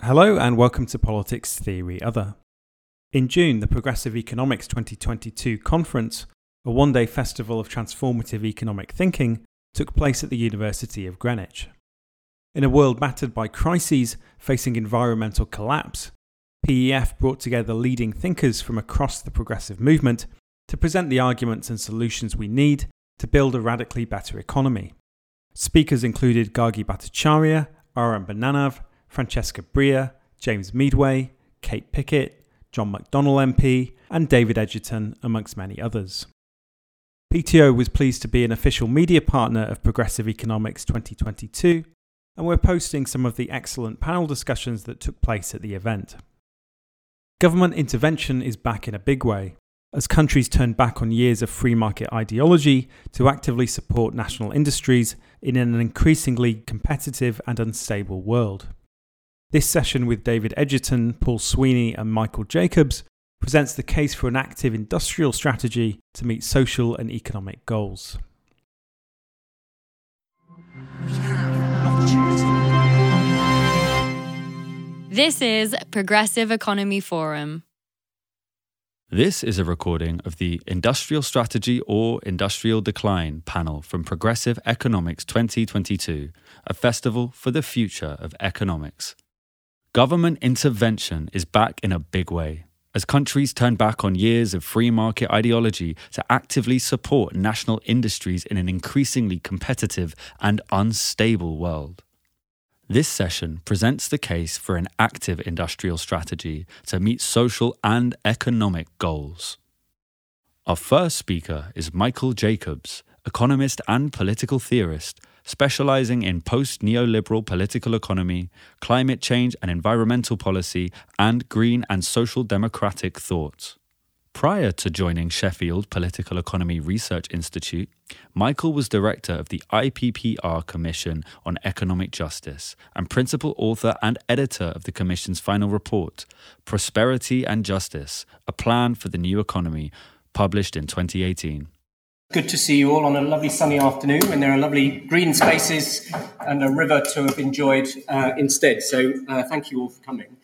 Hello and welcome to Politics Theory Other. In June, the Progressive Economics 2022 conference, a one day festival of transformative economic thinking, took place at the University of Greenwich. In a world battered by crises facing environmental collapse, PEF brought together leading thinkers from across the progressive movement to present the arguments and solutions we need to build a radically better economy. Speakers included Gargi Bhattacharyya, Aaron Benanav, Francesca Bria, James Meadway, Kate Pickett, John McDonnell MP, and David Edgerton, amongst many others. PTO was pleased to be an official media partner of Progressive Economics 2022, and we're posting some of the excellent panel discussions that took place at the event. Government intervention is back in a big way, as countries turn back on years of free market ideology to actively support national industries in an increasingly competitive and unstable world. This session with David Edgerton, Paul Sweeney, and Michael Jacobs presents the case for an active industrial strategy to meet social and economic goals. This is Progressive Economy Forum. This is a recording of the Industrial Strategy or Industrial Decline panel from Progressive Economics 2022, a festival for the future of economics. Government intervention is back in a big way as countries turn back on years of free market ideology to actively support national industries in an increasingly competitive and unstable world. This session presents the case for an active industrial strategy to meet social and economic goals. Our first speaker is Michael Jacobs, economist and political theorist specializing in post neoliberal political economy, climate change and environmental policy, and green and social democratic thought. Prior to joining Sheffield Political Economy Research Institute, Michael was director of the IPPR Commission on Economic Justice and principal author and editor of the Commission's final report, Prosperity and Justice A Plan for the New Economy, published in 2018. Good to see you all on a lovely sunny afternoon when there are lovely green spaces and a river to have enjoyed uh, instead. So, uh, thank you all for coming.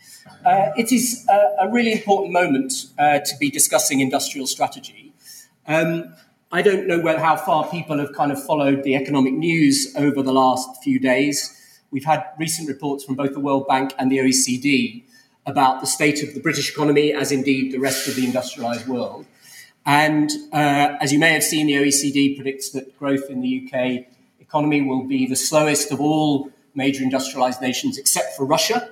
Uh, it is a, a, really important moment uh, to be discussing industrial strategy. Um, I don't know where, how far people have kind of followed the economic news over the last few days. We've had recent reports from both the World Bank and the OECD about the state of the British economy, as indeed the rest of the industrialized world. And uh, as you may have seen, the OECD predicts that growth in the UK economy will be the slowest of all major industrialized nations except for Russia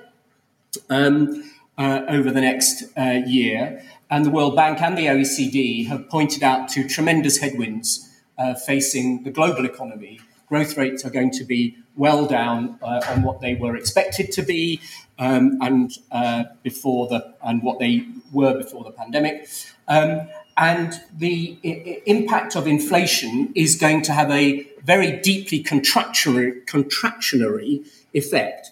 um, uh, over the next uh, year. And the World Bank and the OECD have pointed out to tremendous headwinds uh, facing the global economy. Growth rates are going to be well down uh, on what they were expected to be um, and uh, before the and what they were before the pandemic. Um, and the impact of inflation is going to have a very deeply contractionary, contractionary effect.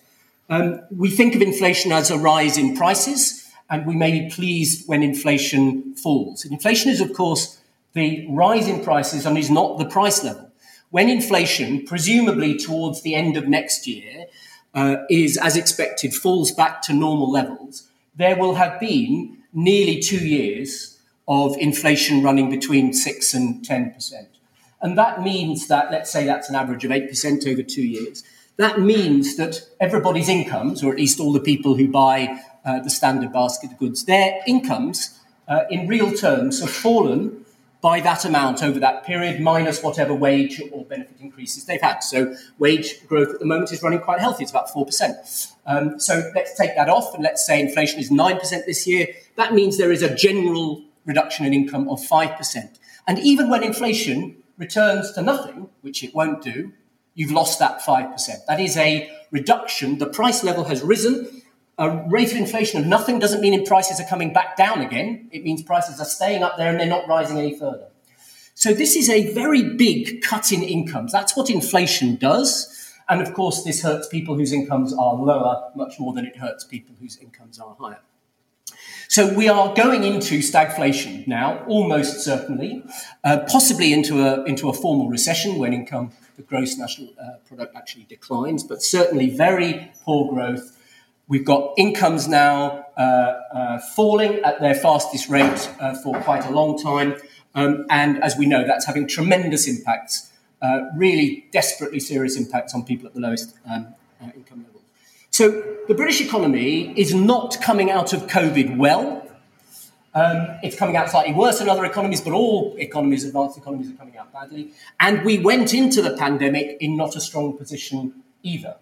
Um, we think of inflation as a rise in prices, and we may be pleased when inflation falls. inflation is, of course, the rise in prices and is not the price level. When inflation, presumably towards the end of next year, uh, is as expected, falls back to normal levels, there will have been nearly two years of inflation running between 6 and 10%. And that means that, let's say that's an average of 8% over two years. That means that everybody's incomes, or at least all the people who buy uh, the standard basket of goods, their incomes uh, in real terms have fallen by that amount over that period, minus whatever wage or benefit increases they've had. So wage growth at the moment is running quite healthy. It's about 4%. Um, so let's take that off and let's say inflation is 9% this year. That means there is a general reduction in income of 5%. And even when inflation returns to nothing, which it won't do, you've lost that 5%. That is a reduction. The price level has risen. A rate of inflation of nothing doesn't mean prices are coming back down again. It means prices are staying up there and they're not rising any further. So this is a very big cut in incomes. That's what inflation does. And of course, this hurts people whose incomes are lower much more than it hurts people whose incomes are higher. So we are going into stagflation now, almost certainly, uh, possibly into a, into a formal recession when income, the gross national uh, product actually declines, but certainly very poor growth We've got incomes now uh, uh, falling at their fastest rate uh, for quite a long time. Um, and as we know, that's having tremendous impacts, uh, really desperately serious impacts on people at the lowest um, income levels. So the British economy is not coming out of COVID well. Um, it's coming out slightly worse than other economies, but all economies, advanced economies, are coming out badly. And we went into the pandemic in not a strong position either.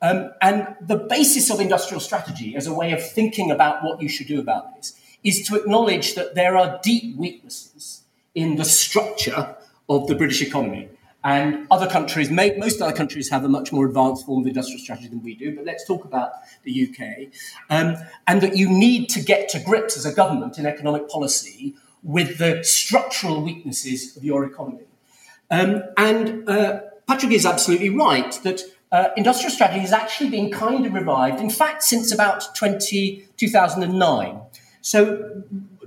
Um, and the basis of industrial strategy as a way of thinking about what you should do about this is to acknowledge that there are deep weaknesses in the structure of the British economy. And other countries, most other countries have a much more advanced form of industrial strategy than we do, but let's talk about the UK. Um, and that you need to get to grips as a government in economic policy with the structural weaknesses of your economy. Um, and uh, Patrick is absolutely right that uh, industrial strategy has actually been kind of revived, in fact, since about 20, 2009. So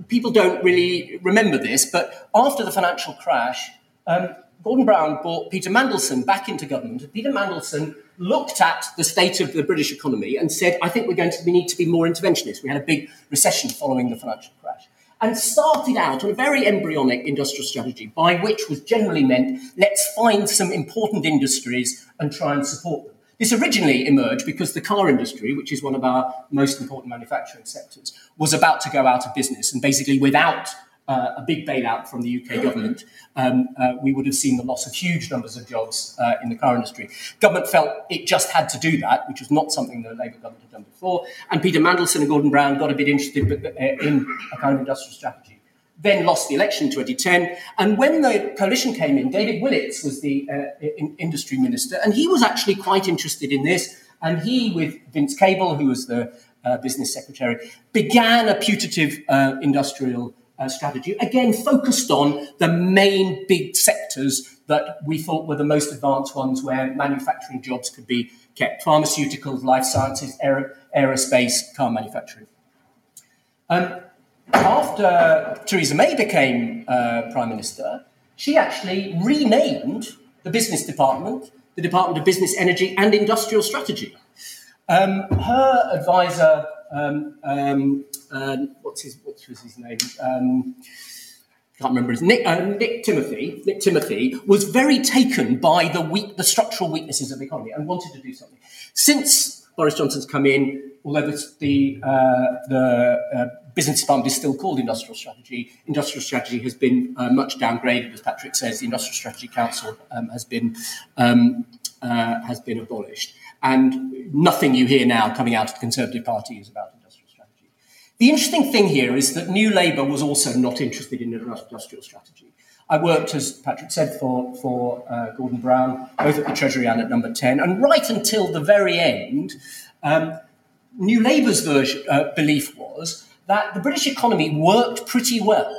people don't really remember this, but after the financial crash, um, Gordon Brown brought Peter Mandelson back into government. Peter Mandelson looked at the state of the British economy and said, I think we're going to we need to be more interventionist. We had a big recession following the financial crash. And started out on a very embryonic industrial strategy, by which was generally meant let's find some important industries and try and support them. This originally emerged because the car industry, which is one of our most important manufacturing sectors, was about to go out of business. And basically, without uh, a big bailout from the UK government, um, uh, we would have seen the loss of huge numbers of jobs uh, in the car industry. Government felt it just had to do that, which was not something the Labour government had done before. And Peter Mandelson and Gordon Brown got a bit interested uh, in a kind of industrial strategy then lost the election in 2010. And when the coalition came in, David Willetts was the uh, in- industry minister, and he was actually quite interested in this. And he, with Vince Cable, who was the uh, business secretary, began a putative industrial uh, strategy, again focused on the main big sectors that we thought were the most advanced ones where manufacturing jobs could be kept pharmaceuticals, life sciences, aer- aerospace, car manufacturing. Um, after Theresa May became uh, Prime Minister, she actually renamed the business department the Department of Business, Energy and Industrial Strategy. Um, her advisor, um, um, uh, what's his, what was his name? Um, can't remember his Nick, uh, Nick Timothy. Nick Timothy was very taken by the weak, the structural weaknesses of the economy and wanted to do something. Since Boris Johnson's come in, although the uh, the uh, business department is still called industrial strategy. Industrial strategy has been uh, much downgraded, as Patrick says. The Industrial Strategy Council um, has been um, uh, has been abolished, and nothing you hear now coming out of the Conservative Party is about strategy. The interesting thing here is that New Labour was also not interested in industrial strategy. I worked, as Patrick said, for, for uh, Gordon Brown, both at the Treasury and at Number 10. And right until the very end, um, New Labour's version, uh, belief was that the British economy worked pretty well.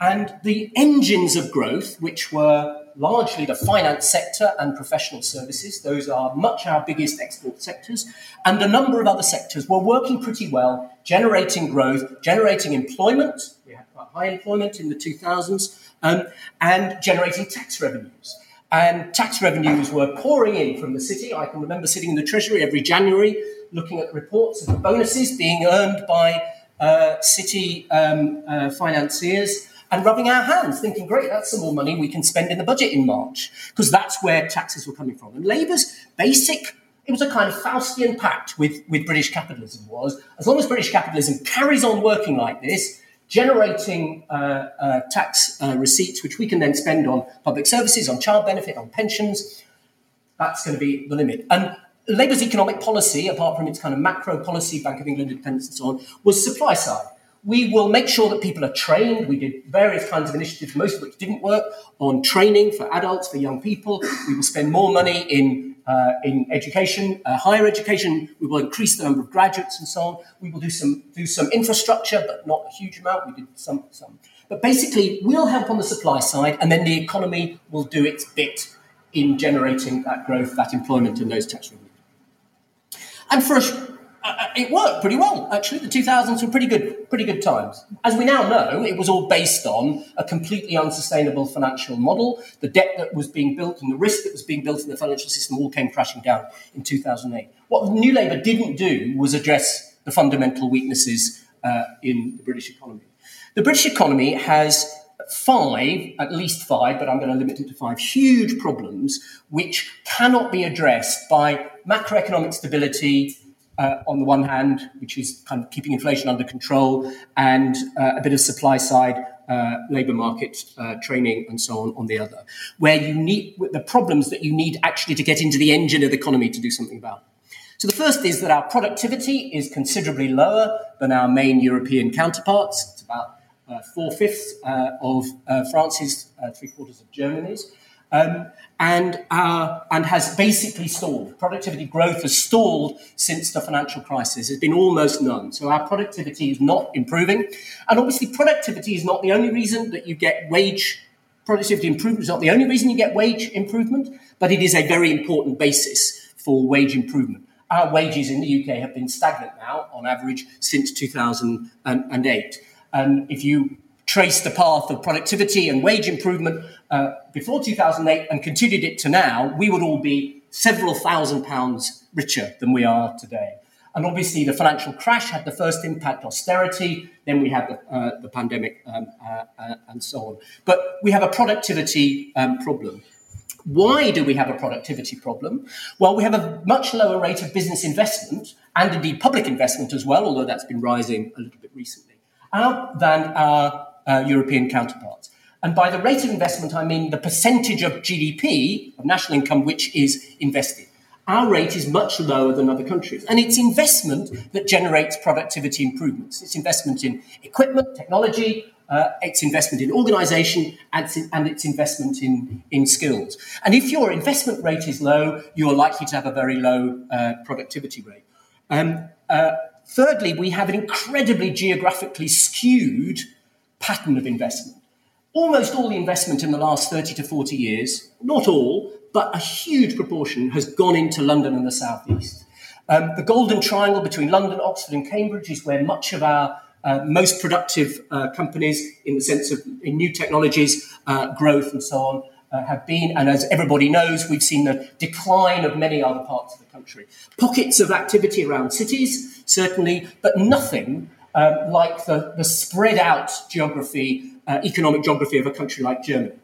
And the engines of growth, which were largely the finance sector and professional services, those are much our biggest export sectors, and a number of other sectors were working pretty well, generating growth, generating employment. We had quite high employment in the 2000s, um, and generating tax revenues. And tax revenues were pouring in from the city. I can remember sitting in the Treasury every January looking at the reports of the bonuses being earned by uh, city um, uh, financiers and rubbing our hands, thinking, great, that's some more money we can spend in the budget in March, because that's where taxes were coming from. And Labour's basic, it was a kind of Faustian pact with, with British capitalism was, as long as British capitalism carries on working like this, generating uh, uh, tax uh, receipts, which we can then spend on public services, on child benefit, on pensions, that's going to be the limit. And Labour's economic policy, apart from its kind of macro policy, Bank of England independence and so on, was supply side. We will make sure that people are trained. We did various kinds of initiatives, most of which didn't work, on training for adults, for young people. We will spend more money in, uh, in education, uh, higher education. We will increase the number of graduates and so on. We will do some, do some infrastructure, but not a huge amount. We did some, some. But basically, we'll help on the supply side, and then the economy will do its bit in generating that growth, that employment, and those tax revenues. And for a uh, it worked pretty well, actually. The 2000s were pretty good, pretty good times. As we now know, it was all based on a completely unsustainable financial model. The debt that was being built and the risk that was being built in the financial system all came crashing down in 2008. What New Labour didn't do was address the fundamental weaknesses uh, in the British economy. The British economy has five, at least five, but I'm going to limit it to five, huge problems which cannot be addressed by macroeconomic stability, uh, on the one hand, which is kind of keeping inflation under control, and uh, a bit of supply side uh, labour market uh, training and so on on the other, where you need the problems that you need actually to get into the engine of the economy to do something about. So the first is that our productivity is considerably lower than our main European counterparts. It's about uh, four fifths uh, of France's, three quarters of Germany's um, and, uh, and has basically stalled. Productivity growth has stalled since the financial crisis. There's been almost none. So our productivity is not improving. And obviously, productivity is not the only reason that you get wage productivity improvement. It's not the only reason you get wage improvement, but it is a very important basis for wage improvement. Our wages in the UK have been stagnant now, on average, since 2008. And if you trace the path of productivity and wage improvement uh, before 2008 and continued it to now, we would all be several thousand pounds richer than we are today. And obviously, the financial crash had the first impact austerity, then we had the, uh, the pandemic, um, uh, uh and so on. But we have a productivity um, problem. Why do we have a productivity problem? Well, we have a much lower rate of business investment and indeed public investment as well, although that's been rising a little bit recently, than our uh, European counterparts. And by the rate of investment, I mean the percentage of GDP, of national income, which is invested. Our rate is much lower than other countries. And it's investment that generates productivity improvements. It's investment in equipment, technology, uh, it's investment in organization, and it's, and it's investment in, in skills. And if your investment rate is low, you're likely to have a very low uh, productivity rate. Um, uh, thirdly, we have an incredibly geographically skewed pattern of investment. Almost all the investment in the last 30 to 40 years, not all, but a huge proportion has gone into London and the Southeast. Um, the golden triangle between London, Oxford, and Cambridge is where much of our uh, most productive uh, companies, in the sense of new technologies, uh, growth, and so on, uh, have been. And as everybody knows, we've seen the decline of many other parts of the country. Pockets of activity around cities, certainly, but nothing um, like the, the spread out geography, uh, economic geography of a country like Germany.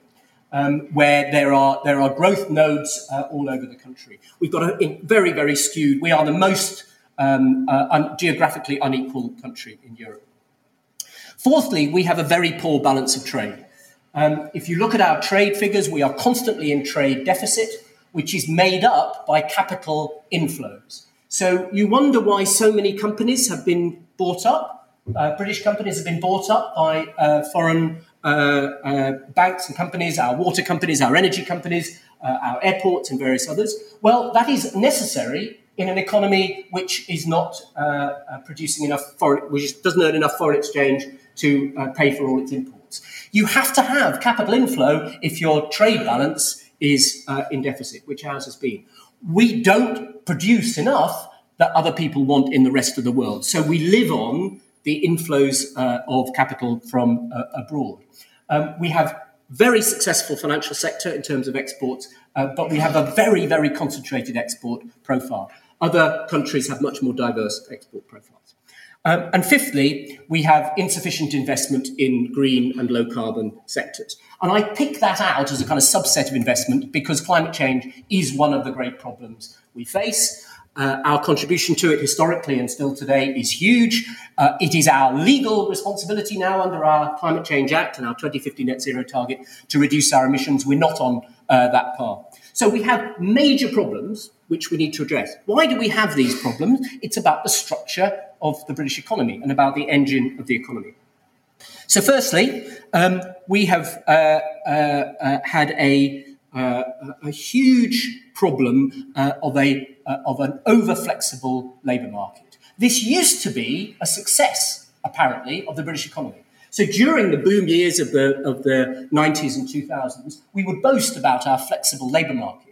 Um, where there are there are growth nodes uh, all over the country. We've got a very very skewed. We are the most um, uh, un- geographically unequal country in Europe. Fourthly, we have a very poor balance of trade. Um, if you look at our trade figures, we are constantly in trade deficit, which is made up by capital inflows. So you wonder why so many companies have been bought up uh, British companies have been bought up by uh, foreign uh, uh banks and companies, our water companies, our energy companies, uh, our airports, and various others. Well, that is necessary in an economy which is not producing enough foreign, which doesn't earn enough foreign exchange to pay for all its imports. You have to have capital inflow if your trade balance is in deficit, which ours has been. We don't produce enough that other people want in the rest of the world. So we live on the inflows uh, of capital from uh, abroad. Um, we have very successful financial sector in terms of exports, uh, but we have a very, very concentrated export profile. Other countries have much more diverse export profiles. Um, and fifthly, we have insufficient investment in green and low carbon sectors. And I pick that out as a kind of subset of investment because climate change is one of the great problems we face. Uh, our contribution to it historically and still today is huge. Uh, it is our legal responsibility now under our Climate Change Act and our 2050 net zero target to reduce our emissions. We're not on uh, that path. So we have major problems which we need to address. Why do we have these problems? It's about the structure of the British economy and about the engine of the economy. So, firstly, um, we have uh, uh, uh, had a, a huge problem of a uh, of an over flexible labour market. This used to be a success, apparently, of the British economy. So during the boom years of the, of the 90s and 2000s, we would boast about our flexible labour market.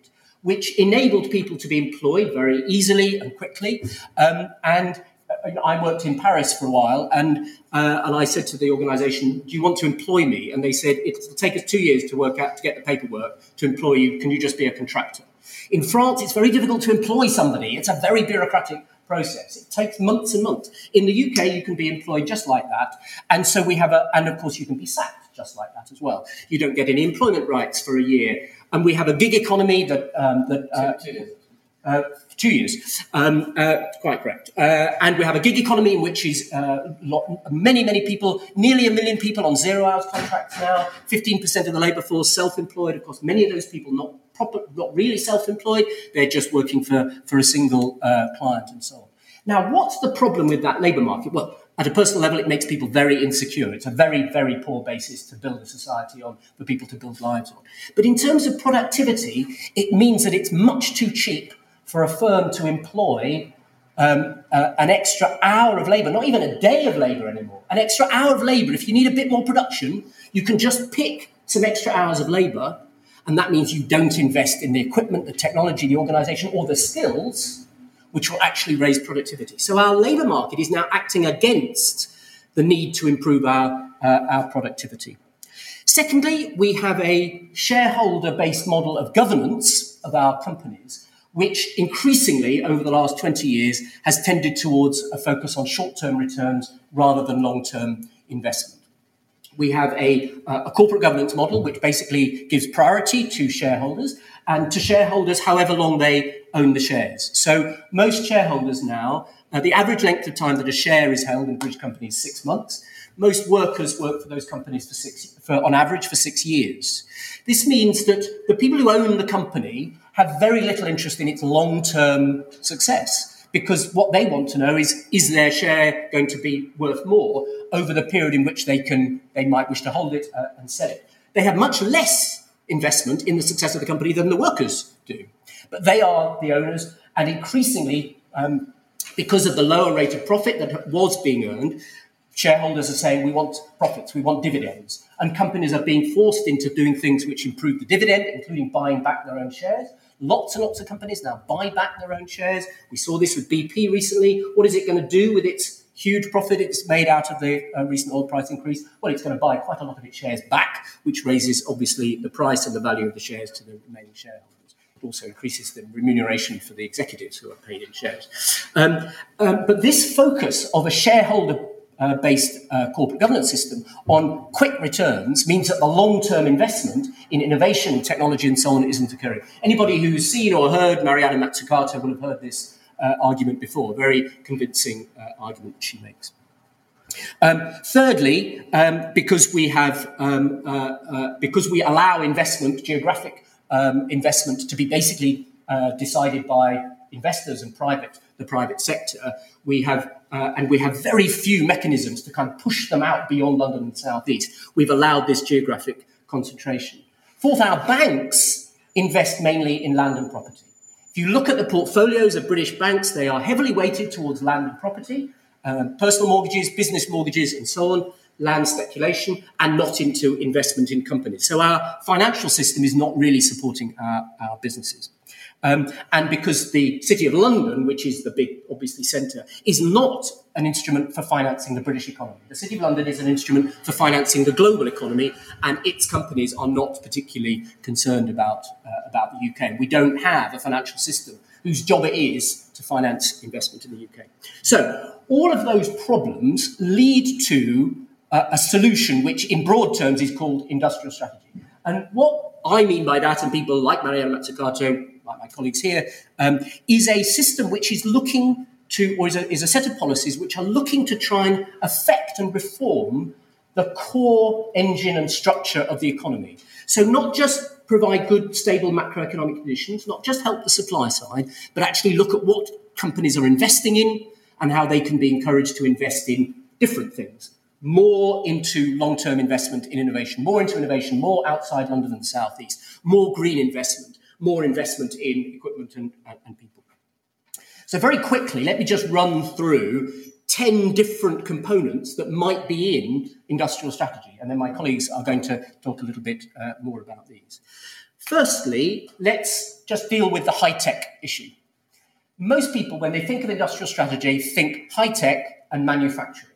which enabled people to be employed very easily and quickly. Um, and uh, I worked in Paris for a while, and uh, and I said to the organisation, "Do you want to employ me?" And they said, "It'll take us two years to work out to get the paperwork to employ you. Can you just be a contractor?" In France, it's very difficult to employ somebody. It's a very bureaucratic process. It takes months and months. In the UK, you can be employed just like that, and so we have a, and of course, you can be sacked just like that as well. You don't get any employment rights for a year, and we have a gig economy that um, that. Uh, uh, two years, um, uh, quite correct. Uh, and we have a gig economy in which is uh, lot, many, many people, nearly a million people on zero hours contracts now, 15% of the labour force self employed. Of course, many of those people not proper, not really self-employed. They're just working for, for a single uh, client and so on. Now, what's the problem with that labour market? Well, at a personal level, it makes people very insecure. It's a very, very poor basis to build a society on, for people to build lives on. But in terms of productivity, it means that it's much too cheap for a firm to employ um, uh, an extra hour of labour, not even a day of labour anymore. An extra hour of labour, if you need a bit more production, you can just pick some extra hours of labour and that means you don't invest in the equipment, the technology, the organization, or the skills which will actually raise productivity. So our labor market is now acting against the need to improve our, uh, our productivity. Secondly, we have a shareholder based model of governance of our companies, which increasingly over the last 20 years has tended towards a focus on short term returns rather than long term investment we have a, a corporate governance model which basically gives priority to shareholders and to shareholders however long they own the shares. So most shareholders now, uh, the average length of time that a share is held in a British companies is six months. Most workers work for those companies for six, for, on average for six years. This means that the people who own the company have very little interest in its long-term success because what they want to know is is their share going to be worth more over the period in which they can they might wish to hold it uh, and sell it. They have much less investment in the success of the company than the workers do, but they are the owners, and increasingly. Um, because of the lower rate of profit that was being earned, shareholders are saying we want profits, we want dividends. And companies are being forced into doing things which improve the dividend, including buying back their own shares. Lots and lots of companies now buy back their own shares. We saw this with BP recently. What is it going to do with its huge profit it's made out of the uh, recent oil price increase? Well, it's going to buy quite a lot of its shares back, which raises obviously the price and the value of the shares to the remaining shareholders. It also increases the remuneration for the executives who are paid in shares. Um, um, but this focus of a shareholder uh, based uh, corporate governance system on quick returns means that the long term investment in innovation, technology, and so on isn't occurring. Anybody who's seen or heard Mariana Mazzucato will have heard this uh, argument before, very convincing uh, argument she makes. Um, thirdly, um, because we have um, uh, uh, because we allow investment, geographic um, investment, to be basically decided by investors and private the private sector, we have uh, and we have very few mechanisms to kind of push them out beyond London and South East. We've allowed this geographic concentration. Fourth, our banks invest mainly in land and property. If you look at the portfolios of British banks, they are heavily weighted towards land and property, um, personal mortgages, business mortgages, and so on, land speculation, and not into investment in companies. So our financial system is not really supporting our, our businesses. Um, and because the City of London, which is the big, obviously, centre, is not an instrument for financing the British economy. The City of London is an instrument for financing the global economy, and its companies are not particularly concerned about, uh, about the UK. We don't have a financial system whose job it is to finance investment in the UK. So, all of those problems lead to uh, a solution which, in broad terms, is called industrial strategy. And what I mean by that, and people like Mariana Mazzucato like my colleagues here, um, is a system which is looking to, or is a, is a set of policies which are looking to try and affect and reform the core engine and structure of the economy. So, not just provide good, stable macroeconomic conditions, not just help the supply side, but actually look at what companies are investing in and how they can be encouraged to invest in different things. More into long term investment in innovation, more into innovation, more outside London and the Southeast, more green investment, more investment in equipment and, and, people. So, very quickly, let me just run through 10 different components that might be in industrial strategy. And then my colleagues are going to talk a little bit uh, more about these. Firstly, let's just deal with the high tech issue. Most people, when they think of industrial strategy, think high tech and manufacturing.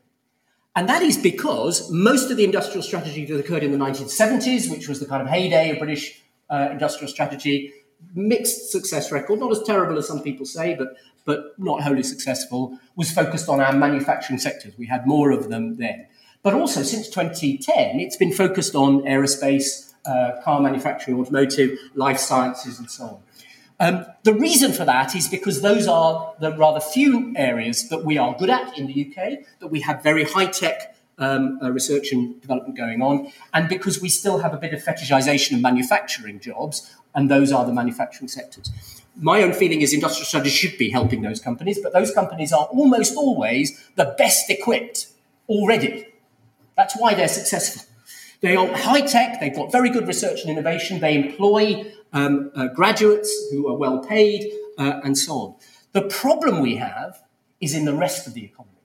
And that is because most of the industrial strategy that occurred in the 1970s, which was the kind of heyday of British uh, industrial strategy, mixed success record, not as terrible as some people say, but, but not wholly successful, was focused on our manufacturing sectors. We had more of them then. But also, since 2010, it's been focused on aerospace, uh, car manufacturing, automotive, life sciences, and so on. Um, the reason for that is because those are the rather few areas that we are good at in the UK, that we have very high tech um, uh, research and development going on, and because we still have a bit of fetishization of manufacturing jobs, and those are the manufacturing sectors. My own feeling is industrial strategy should be helping those companies, but those companies are almost always the best equipped already. That's why they're successful. They are high tech, they've got very good research and innovation, they employ um, uh, graduates who are well paid, uh, and so on. The problem we have is in the rest of the economy.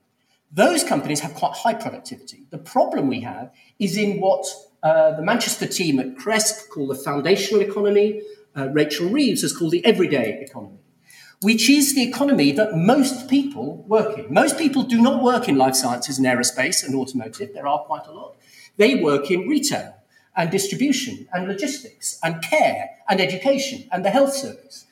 Those companies have quite high productivity. The problem we have is in what uh, the Manchester team at CRESC call the foundational economy. Uh, Rachel Reeves has called the everyday economy, which is the economy that most people work in. Most people do not work in life sciences and aerospace and automotive. There are quite a lot. They work in retail and distribution and logistics and care and education and the health service.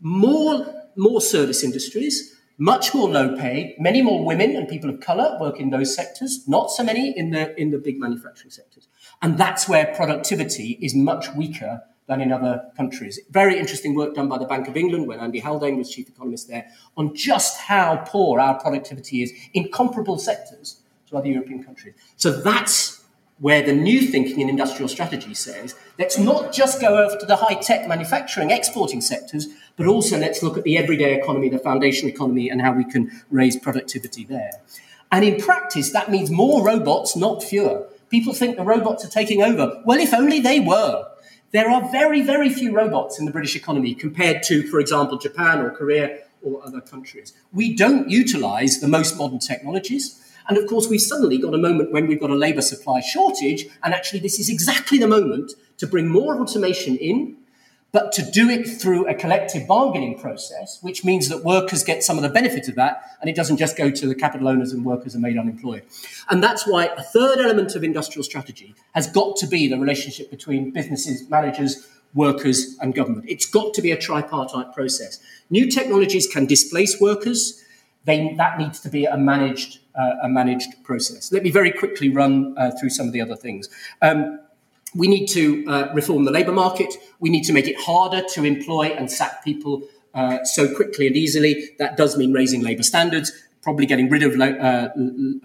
More, more service industries, much more low paid, many more women and people of color work in those sectors, not so many in the, in the big manufacturing sectors. And that's where productivity is much weaker than in other countries. Very interesting work done by the Bank of England when Andy Haldane was chief economist there on just how poor our productivity is in comparable sectors to other European countries. So that's where the new thinking in industrial strategy says let's not just go over to the high tech manufacturing exporting sectors, but also let's look at the everyday economy, the foundation economy, and how we can raise productivity there. And in practice, that means more robots, not fewer. People think the robots are taking over. Well, if only they were. There are very, very few robots in the British economy compared to, for example, Japan or Korea or other countries. We don't utilize the most modern technologies. And of course, we've suddenly got a moment when we've got a labour supply shortage, and actually, this is exactly the moment to bring more automation in, but to do it through a collective bargaining process, which means that workers get some of the benefit of that, and it doesn't just go to the capital owners and workers are made unemployed. And that's why a third element of industrial strategy has got to be the relationship between businesses, managers, workers, and government. It's got to be a tripartite process. New technologies can displace workers. They, that needs to be a managed a managed process. Let me very quickly run uh, through some of the other things. Um, we need to uh, reform the labour market. We need to make it harder to employ and sack people uh, so quickly and easily. That does mean raising labour standards, probably getting rid of uh,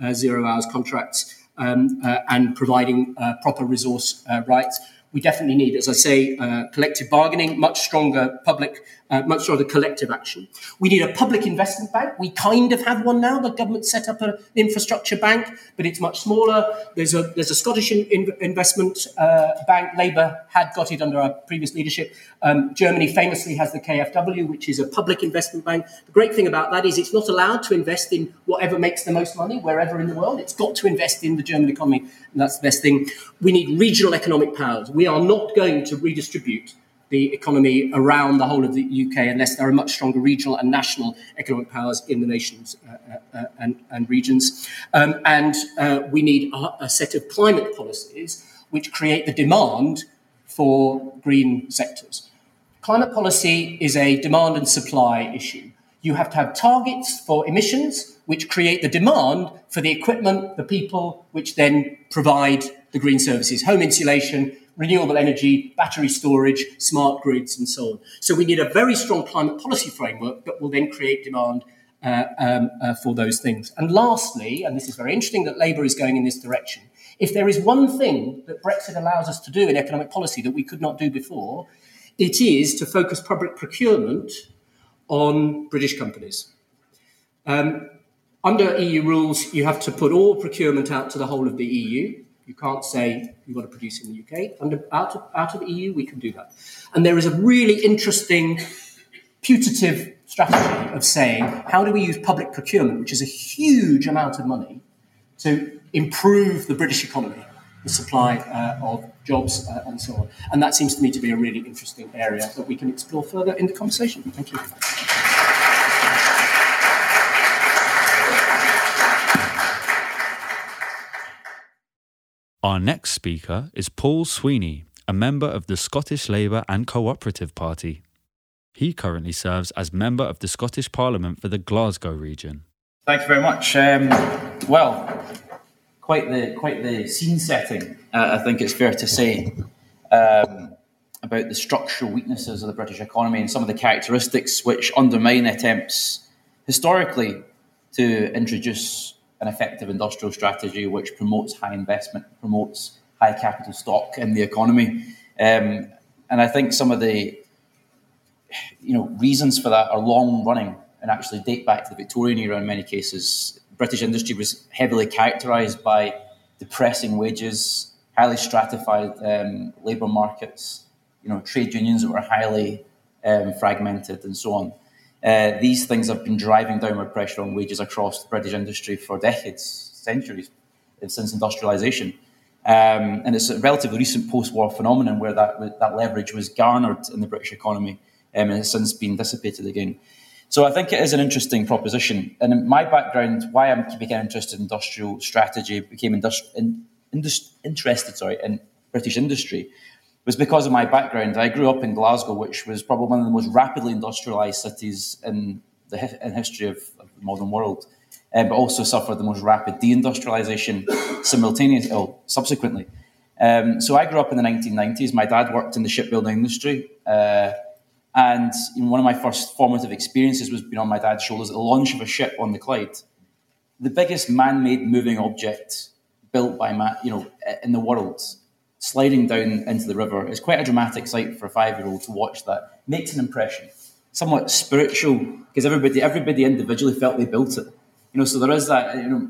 uh, zero hours contracts, um, and providing proper resource rights. We definitely need, as I say, uh, collective bargaining, much stronger public, uh, much rather collective action. We need a public investment bank. We kind of have one now. The government set up an infrastructure bank, but it's much smaller. There's a there's a Scottish in, investment uh, bank. Labour had got it under our previous leadership. Um, Germany famously has the KfW, which is a public investment bank. The great thing about that is it's not allowed to invest in whatever makes the most money wherever in the world. It's got to invest in the German economy, and that's the best thing. We need regional economic powers we are not going to redistribute the economy around the whole of the UK unless there are much stronger regional and national economic powers in the nations uh, uh, uh, and, and, regions. Um, and uh, we need a, a, set of climate policies which create the demand for green sectors. Climate policy is a demand and supply issue. You have to have targets for emissions which create the demand for the equipment, the people, which then provide the green services, home insulation, renewable energy, battery storage, smart grids, and so on. So we need a very strong climate policy framework that will then create demand uh, um, uh, for those things. And lastly, and this is very interesting that Labour is going in this direction, if there is one thing that Brexit allows us to do in economic policy that we could not do before, it is to focus public procurement on British companies. Um, under EU rules, you have to put all procurement out to the whole of the EU. You can't say you want to produce in the UK. Under, out, of, out of the EU, we can do that. And there is a really interesting putative strategy of saying, how do we use public procurement, which is a huge amount of money, to improve the British economy? the supply uh, of jobs uh, and so on. And that seems to me to be a really interesting area that we can explore further in the conversation. Thank you. Our next speaker is Paul Sweeney, a member of the Scottish Labour and Cooperative Party. He currently serves as member of the Scottish Parliament for the Glasgow region. Thank you very much. Um, well, quite the quite the scene setting. Uh, I think it's fair to say um, about the structural weaknesses of the British economy and some of the characteristics which undermine attempts historically to introduce an effective industrial strategy which promotes high investment, promotes high capital stock in the economy. Um, and I think some of the you know reasons for that are long running and actually date back to the Victorian era in many cases. British industry was heavily characterised by depressing wages, highly stratified um, labour markets, you know, trade unions that were highly um, fragmented, and so on. Uh, these things have been driving downward pressure on wages across the British industry for decades, centuries, since industrialisation. Um, and it's a relatively recent post-war phenomenon where that that leverage was garnered in the British economy um, and has since been dissipated again. So I think it is an interesting proposition. And in my background, why I became interested in industrial strategy, became industri- in, interested sorry, in British industry, was because of my background. I grew up in Glasgow, which was probably one of the most rapidly industrialised cities in the in history of, of the modern world um, but also suffered the most rapid deindustrialization simultaneously, oh, subsequently. Um, so I grew up in the 1990s. My dad worked in the shipbuilding industry. Uh, and you know, one of my first formative experiences was being on my dad's shoulders at the launch of a ship on the Clyde. The biggest man made moving object built by man, you know, in the world, sliding down into the river. It's quite a dramatic sight for a five year old to watch that. Makes an impression. Somewhat spiritual, because everybody, everybody individually felt they built it. You know, so there is that, you know,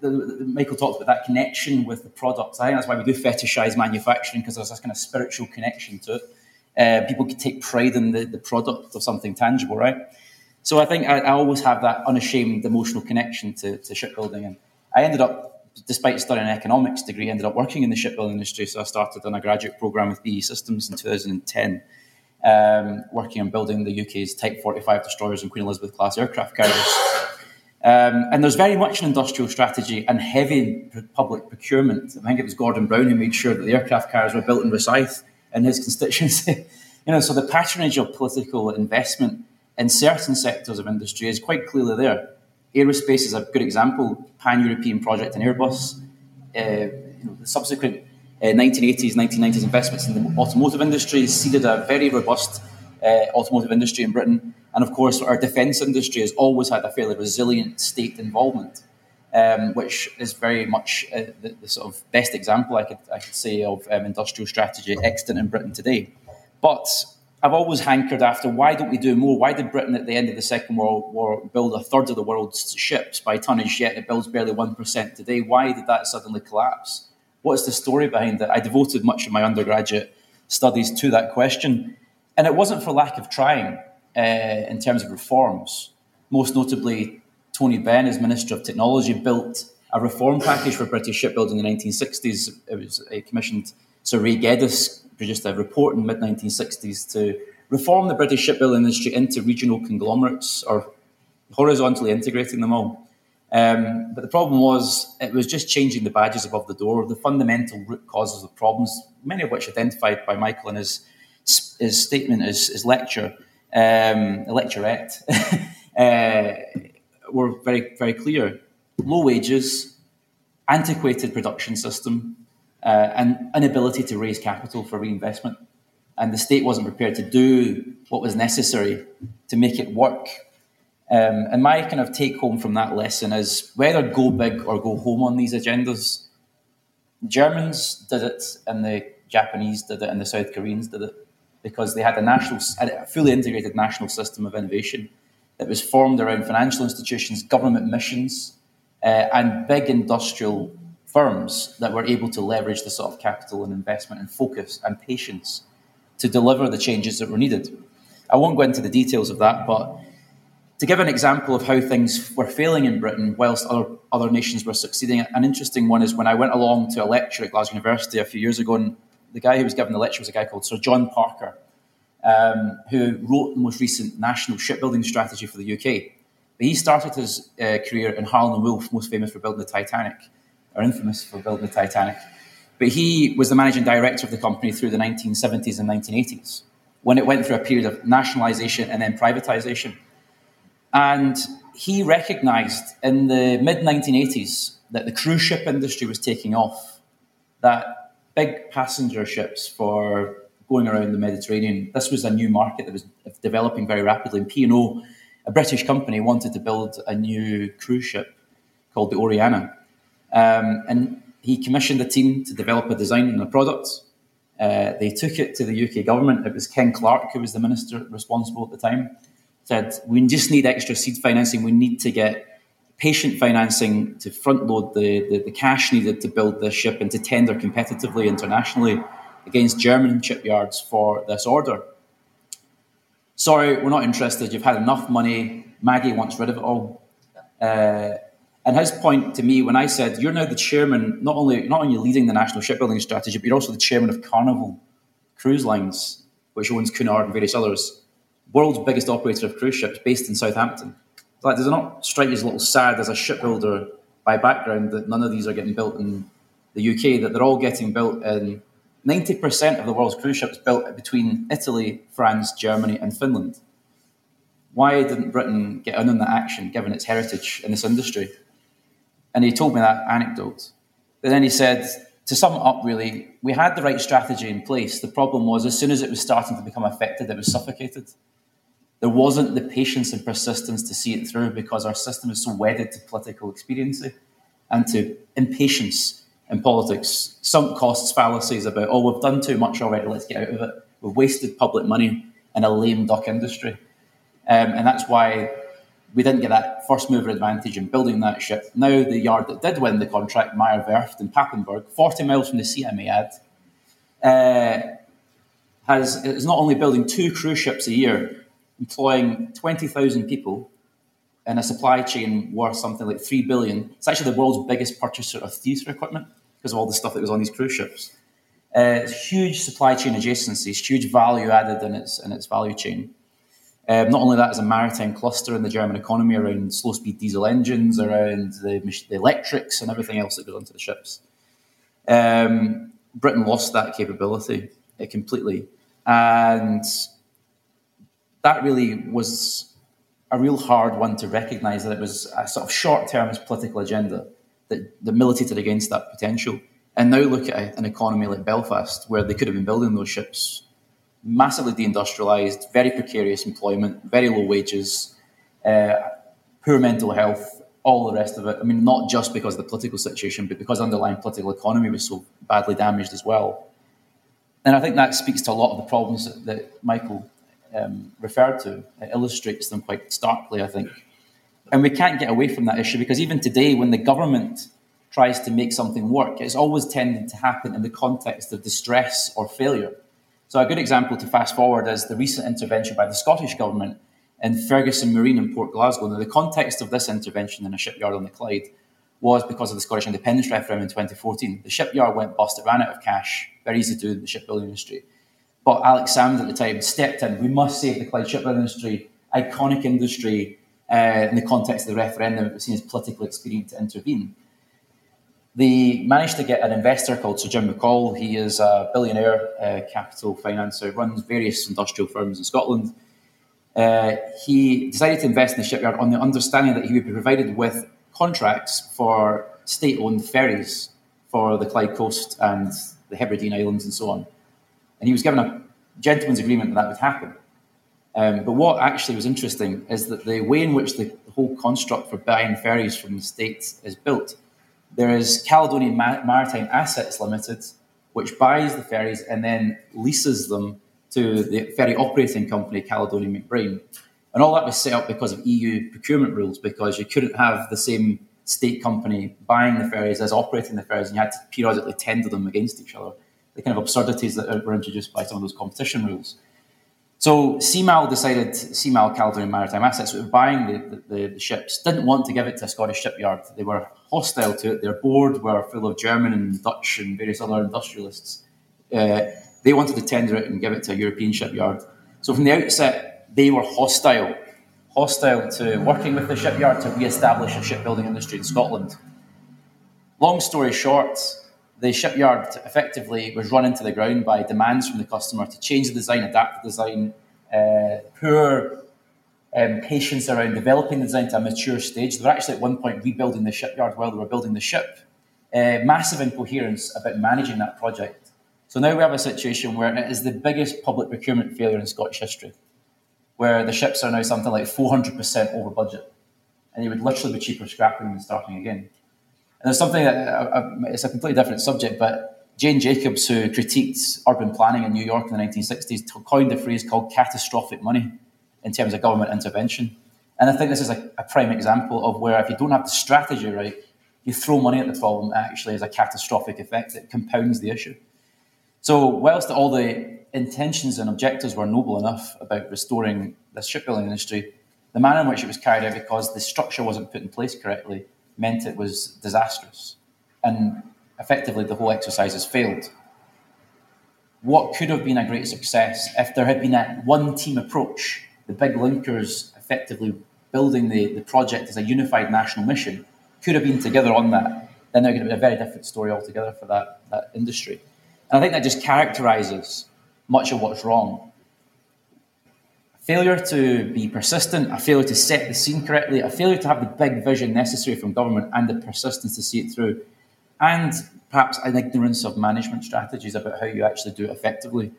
the, the, Michael talks about that connection with the product. I think that's why we do fetishize manufacturing because there's this kind of spiritual connection to it. Uh, people can take pride in the, the product of something tangible, right? So I think I, I always have that unashamed emotional connection to, to, shipbuilding. And I ended up, despite studying an economics degree, ended up working in the shipbuilding industry. So I started on a graduate program with BAE Systems in 2010, um, working on building the UK's Type 45 destroyers and Queen Elizabeth class aircraft carriers. Um, and there's very much an industrial strategy and heavy public procurement. I think it was Gordon Brown who made sure that the aircraft carriers were built in Rosyth in his constituency. you know, so the patronage of political investment in certain sectors of industry is quite clearly there. Aerospace is a good example, pan-European project in Airbus. Uh, you know, the subsequent uh, 1980s, 1990s investments in the automotive industry seeded a very robust uh, automotive industry in Britain. And of course, our defence industry has always had a fairly resilient state involvement, um, which is very much uh, the, the, sort of best example I could, I could say of um, industrial strategy extant in Britain today. But I've always hankered after why don't we do more? Why did Britain at the end of the Second World War build a third of the world's ships by tonnage, yet it builds barely 1% today? Why did that suddenly collapse? What's the story behind it? I devoted much of my undergraduate studies to that question. And it wasn't for lack of trying uh, in terms of reforms. Most notably, Tony Benn, as Minister of Technology, built a reform package for British shipbuilding in the 1960s. It was commissioned, Sir Reay Geddes produced a report in mid 1960s to reform the British shipbuilding industry into regional conglomerates or horizontally integrating them all. Um, but the problem was it was just changing the badges above the door, the fundamental root causes of problems, many of which identified by Michael in his, his statement, his, his lecture, um, lecturette, uh, were very, very clear. Low wages, antiquated production system, uh, and inability to raise capital for reinvestment. And the state wasn't prepared to do what was necessary to make it work. Um, and my kind of take home from that lesson is whether go big or go home on these agendas. Germans did it, and the Japanese did it, and the South Koreans did it because they had a national, a fully integrated national system of innovation that was formed around financial institutions, government missions, uh, and big industrial firms that were able to leverage the sort of capital and investment and focus and patience to deliver the changes that were needed. I won't go into the details of that, but to give an example of how things were failing in Britain whilst other, other nations were succeeding, an interesting one is when I went along to a lecture at Glasgow University a few years ago, and the guy who was giving the lecture was a guy called Sir John Parker, um, who wrote the most recent national shipbuilding strategy for the UK. But he started his uh, career in Harland and Wolff, most famous for building the Titanic, or infamous for building the Titanic. But he was the managing director of the company through the 1970s and 1980s, when it went through a period of nationalisation and then privatisation. And he recognised in the mid 1980s that the cruise ship industry was taking off, that big passenger ships for going around the Mediterranean. This was a new market that was developing very rapidly. And P&O, a British company, wanted to build a new cruise ship called the Oriana. Um, and he commissioned a team to develop a design and a product. Uh, they took it to the UK government. It was Ken Clarke who was the minister responsible at the time. Said, we just need extra seed financing. We need to get patient financing to front load the, the, the cash needed to build this ship and to tender competitively internationally against German shipyards for this order. Sorry, we're not interested. You've had enough money. Maggie wants rid of it all. Uh, and his point to me when I said, "You're now the chairman, not only not only leading the national shipbuilding strategy, but you're also the chairman of Carnival Cruise Lines, which owns Cunard and various others, world's biggest operator of cruise ships, based in Southampton." Like, does it not strike you as a little sad as a shipbuilder by background that none of these are getting built in the UK? That they're all getting built in 90% of the world's cruise ships built between Italy, France, Germany, and Finland. Why didn't Britain get in on that action, given its heritage in this industry? And he told me that anecdote. But then he said, to sum it up, really, we had the right strategy in place. The problem was, as soon as it was starting to become affected, it was suffocated. There wasn't the patience and persistence to see it through because our system is so wedded to political expediency and to impatience in politics, sunk costs fallacies about, oh, we've done too much already, let's get out of it. We've wasted public money in a lame duck industry. Um, and that's why we didn't get that first mover advantage in building that ship. Now, the yard that did win the contract, Meyer Werft in Papenburg, 40 miles from the sea, I may add, uh, has, is not only building two cruise ships a year, employing 20,000 people in a supply chain worth something like 3 billion. It's actually the world's biggest purchaser of theatre equipment because of all the stuff that was on these cruise ships. Uh, huge supply chain adjacencies, huge value added in its in its value chain. Um, not only that, as a maritime cluster in the German economy around slow speed diesel engines, around the, the, electrics, and everything else that goes onto the ships. Um, Britain lost that capability uh, completely, and that really was a real hard one to recognise that it was a sort of short term political agenda that, that militated against that potential. And now look at an economy like Belfast, where they could have been building those ships, massively deindustrialised, very precarious employment, very low wages, uh, poor mental health, all the rest of it. I mean, not just because of the political situation, but because underlying political economy was so badly damaged as well. And I think that speaks to a lot of the problems that, that Michael um, referred to. It illustrates them quite starkly, I think. And we can't get away from that issue because even today, when the government tries to make something work, it's always tending to happen in the context of distress or failure. So, a good example to fast forward is the recent intervention by the Scottish Government in Ferguson Marine in Port Glasgow. Now, the context of this intervention in a shipyard on the Clyde was because of the Scottish independence referendum in 2014. The shipyard went bust, it ran out of cash, very easy to do in the shipbuilding industry. But Alex Salmond at the time stepped in. We must save the Clyde shipbuilding industry, iconic industry, uh, in the context of the referendum. It was seen as politically expedient to intervene. They managed to get an investor called Sir Jim McColl. He is a billionaire uh, capital financer, runs various industrial firms in Scotland. Uh, he decided to invest in the shipyard on the understanding that he would be provided with contracts for state owned ferries for the Clyde coast and the Hebridean Islands and so on. And he was given a gentleman's agreement that that would happen. Um, but what actually was interesting is that the way in which the whole construct for buying ferries from the States is built, there is Caledonian Maritime Assets Limited, which buys the ferries and then leases them to the ferry operating company, Caledonian MacBrayne. And all that was set up because of EU procurement rules, because you couldn't have the same state company buying the ferries as operating the ferries, and you had to periodically tender them against each other the kind of absurdities that were introduced by some of those competition rules. So CMAL decided, CMAL Caledonian Maritime Assets, were buying the, the, the, ships, didn't want to give it to a Scottish shipyard. They were hostile to it. Their board were full of German and Dutch and various other industrialists. Uh, they wanted to tender it and give it to a European shipyard. So from the outset, they were hostile, hostile to working with the shipyard to re-establish a shipbuilding industry in Scotland. Long story short, the shipyard effectively was run into the ground by demands from the customer to change the design, adapt the design, uh, poor um, patience around developing the design to a mature stage. They were actually at one point rebuilding the shipyard while they were building the ship. Uh, massive incoherence about managing that project. So now we have a situation where it is the biggest public procurement failure in Scottish history, where the ships are now something like 400% over budget. And it would literally be cheaper scrapping than starting again. And there's something that uh, uh, it's a completely different subject, but Jane Jacobs, who critiqued urban planning in New York in the 1960s, coined a phrase called catastrophic money in terms of government intervention. And I think this is a, a, prime example of where if you don't have the strategy right, you throw money at the problem, actually has a catastrophic effect. It compounds the issue. So, whilst all the intentions and objectives were noble enough about restoring the shipbuilding industry, the manner in which it was carried out, because the structure wasn't put in place correctly, meant it was disastrous. And effectively, the whole exercise has failed. What could have been a great success if there had been a one team approach, the big linkers effectively building the, the project as a unified national mission, could have been together on that, then there would have been a very different story altogether for that, that industry. And I think that just characterizes much of what's wrong failure to be persistent, a failure to set the scene correctly, a failure to have the big vision necessary from government and the persistence to see it through, and perhaps an ignorance of management strategies about how you actually do it effectively,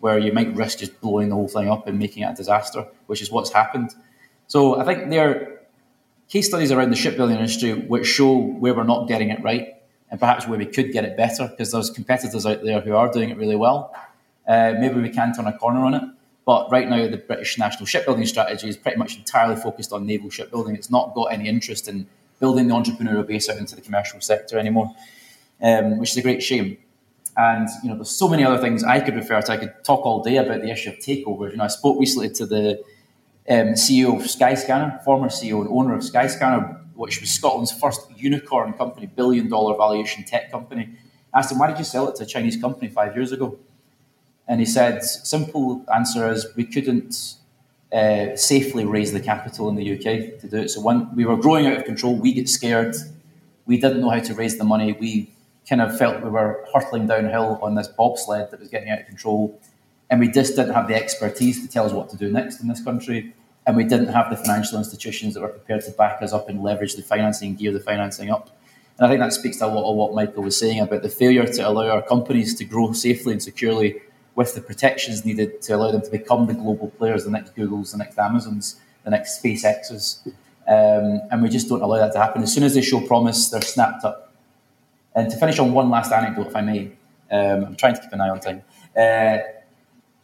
where you might risk just blowing the whole thing up and making it a disaster, which is what's happened. So I think there are case studies around the shipbuilding industry which show where we're not getting it right and perhaps where we could get it better because there's competitors out there who are doing it really well. Uh, maybe we can turn a corner on it. But right now, the British national shipbuilding strategy is pretty much entirely focused on naval shipbuilding. It's not got any interest in building the entrepreneurial base out into the commercial sector anymore, um, which is a great shame. And you know, there's so many other things I could refer to. I could talk all day about the issue of takeovers. You know, I spoke recently to the um, CEO of Skyscanner, former CEO and owner of Skyscanner, which was Scotland's first unicorn company, billion dollar valuation tech company. I asked him, why did you sell it to a Chinese company five years ago? And he said, simple answer is we couldn't uh, safely raise the capital in the UK to do it. So when we were growing out of control, we get scared. We didn't know how to raise the money. We kind of felt we were hurtling downhill on this bobsled that was getting out of control. And we just didn't have the expertise to tell us what to do next in this country. And we didn't have the financial institutions that were prepared to back us up and leverage the financing, gear the financing up. And I think that speaks to a lot of what Michael was saying about the failure to allow our companies to grow safely and securely with the protections needed to allow them to become the global players, the next Googles, the next Amazons, the next SpaceXs. Um, and we just don't allow that to happen. As soon as they show promise, they're snapped up. And to finish on one last anecdote, if I may, um, I'm trying to keep an eye on time. Uh,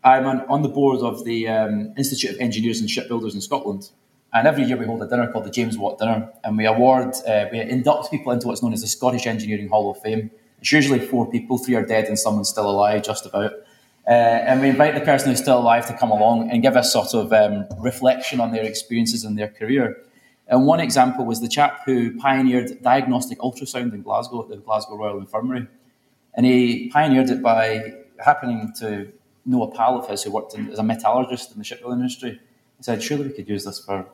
I'm on, on, the board of the um, Institute of Engineers and Shipbuilders in Scotland. And every year we hold a dinner called the James Watt Dinner, and we award, uh, we induct people into what's known as the Scottish Engineering Hall of Fame. It's usually four people, three are dead and someone's still alive, just about. Uh, and we invite the person who's still alive to come along and give us sort of um, reflection on their experiences in their career. And one example was the chap who pioneered diagnostic ultrasound in Glasgow at the Glasgow Royal Infirmary. And he pioneered it by happening to know a pal of his who worked in, as a metallurgist in the shipbuilding industry. He said, surely we could use this for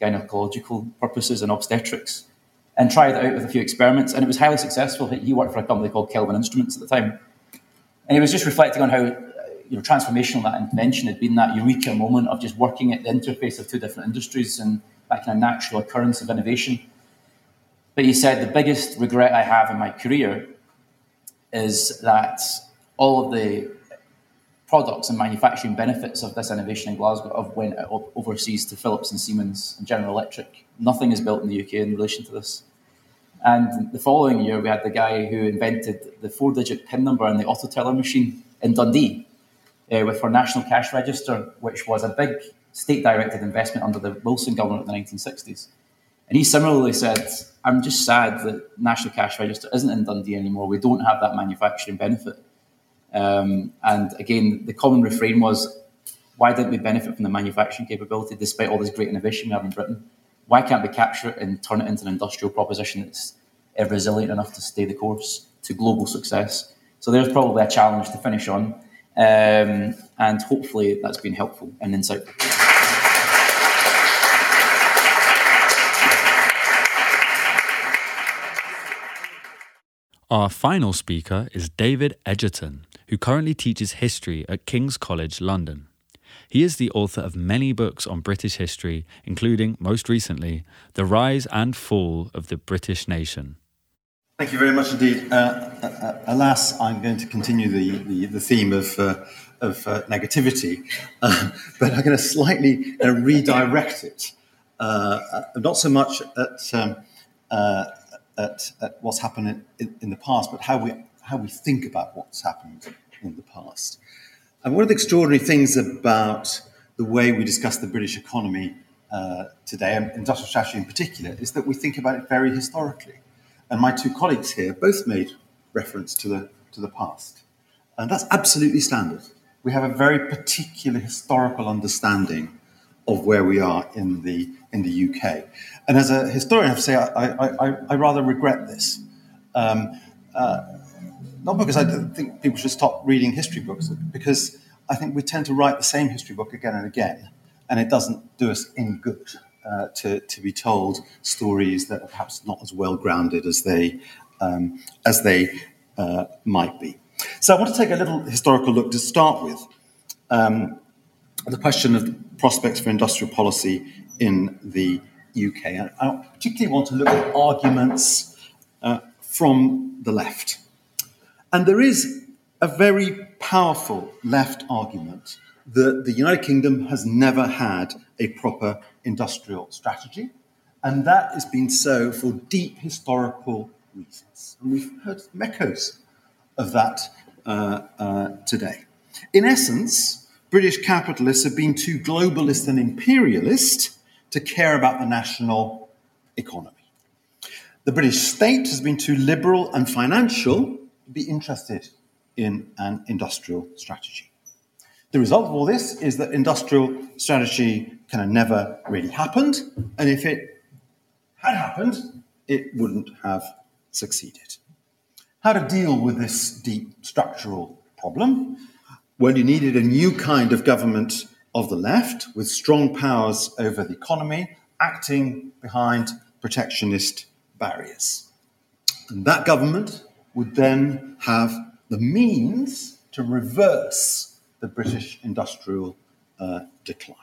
gynecological purposes and obstetrics. And tried it out with a few experiments, and it was highly successful. He worked for a company called Kelvin Instruments at the time. And he was just reflecting on how you know, transformational that invention had been that eureka moment of just working at the interface of two different industries and that kind of natural occurrence of innovation. But he said, the biggest regret I have in my career is that all of the products and manufacturing benefits of this innovation in Glasgow have went overseas to Philips and Siemens and General Electric. Nothing is built in the UK in relation to this. And the following year, we had the guy who invented the four-digit PIN number in the auto teller machine in Dundee uh, with our national cash register, which was a big state directed investment under the Wilson government in the 1960s. And he similarly said, I'm just sad that National Cash Register isn't in Dundee anymore. We don't have that manufacturing benefit. Um, and again, the common refrain was Why didn't we benefit from the manufacturing capability despite all this great innovation we have in Britain? Why can't we capture it and turn it into an industrial proposition that's resilient enough to stay the course to global success? So there's probably a challenge to finish on, um, and hopefully that's been helpful and insightful. Our final speaker is David Edgerton, who currently teaches history at King's College London. He is the author of many books on British history, including, most recently, The Rise and Fall of the British Nation. Thank you very much indeed. Uh, uh, uh alas, I'm going to continue the, the, the theme of, uh, of uh, negativity, but I'm going to slightly redirect it. not so much at um, at, at what's happened in, in, the past, but how we, how we think about what's happened in the past. And one of the extraordinary things about the way we discuss the British economy today, and industrial strategy in particular, is that we think about it very historically. And my two colleagues here both made reference to the, to the past. And that's absolutely standard. We have a very particular historical understanding of where we are in the, in the UK. And as a historian, I have to say, I, I, I, I rather regret this. Um, uh, not because I don't think people should stop reading history books, because I think we tend to write the same history book again and again, and it doesn't do us any good uh, to, to be told stories that are perhaps not as well grounded as they, um, as they uh, might be. So I want to take a little historical look to start with. Um, the question of prospects for industrial policy in the UK. And I particularly want to look at arguments uh, from the left. And there is a very powerful left argument that the United Kingdom has never had a proper industrial strategy, and that has been so for deep historical reasons. And we've heard echoes of that uh, uh, today. In essence, British capitalists have been too globalist and imperialist to care about the national economy. The British state has been too liberal and financial to be interested in an industrial strategy. The result of all this is that industrial strategy kind of never really happened, and if it had happened, it wouldn't have succeeded. How to deal with this deep structural problem? Well, you needed a new kind of government of the left with strong powers over the economy, acting behind protectionist barriers. And that government would then have the means to reverse the British industrial uh, decline.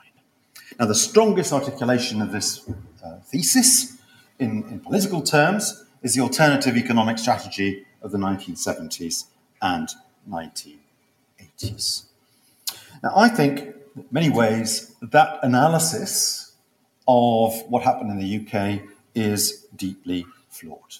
Now, the strongest articulation of this uh, thesis in, in political terms is the alternative economic strategy of the 1970s and 1980s. Now, I think in many ways, that analysis of what happened in the UK is deeply flawed.